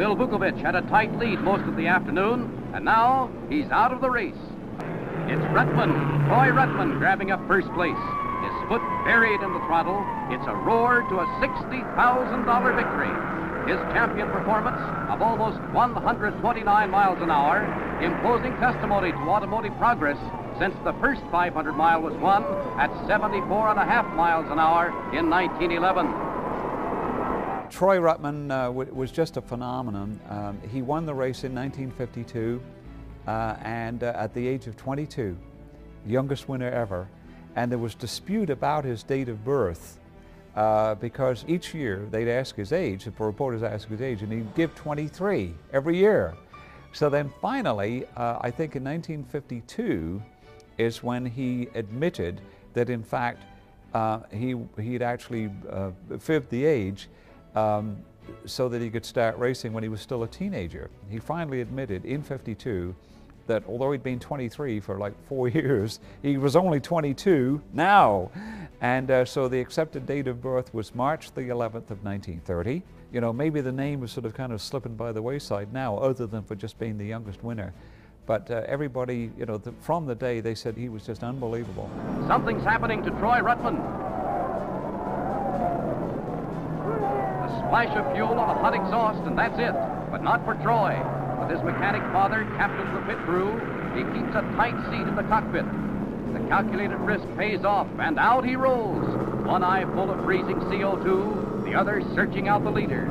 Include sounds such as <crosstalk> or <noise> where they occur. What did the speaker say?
Bill Vukovich had a tight lead most of the afternoon, and now he's out of the race. It's Ruttman, Troy Ruttman, grabbing up first place. His foot buried in the throttle. It's a roar to a $60,000 victory. His champion performance of almost 129 miles an hour, imposing testimony to automotive progress since the first 500 mile was won at 74 and a half miles an hour in 1911. Troy Ruttman uh, was just a phenomenon. Um, he won the race in 1952 uh, and uh, at the age of 22, youngest winner ever. And there was dispute about his date of birth uh, because each year they'd ask his age, the reporters ask his age, and he'd give 23 every year. So then finally, uh, I think in 1952 is when he admitted that in fact uh, he, he'd actually uh, fibbed the age um, so that he could start racing when he was still a teenager. He finally admitted in 52 that although he'd been 23 for like four <laughs> years, he was only 22 now. And uh, so the accepted date of birth was March the 11th of 1930. You know, maybe the name was sort of kind of slipping by the wayside now, other than for just being the youngest winner. But uh, everybody, you know, the, from the day they said he was just unbelievable. Something's happening to Troy Ruttman. Splash of fuel on a hot exhaust, and that's it. But not for Troy. With his mechanic father, captain of the pit crew, he keeps a tight seat in the cockpit. The calculated risk pays off, and out he rolls. One eye full of freezing CO2, the other searching out the leader.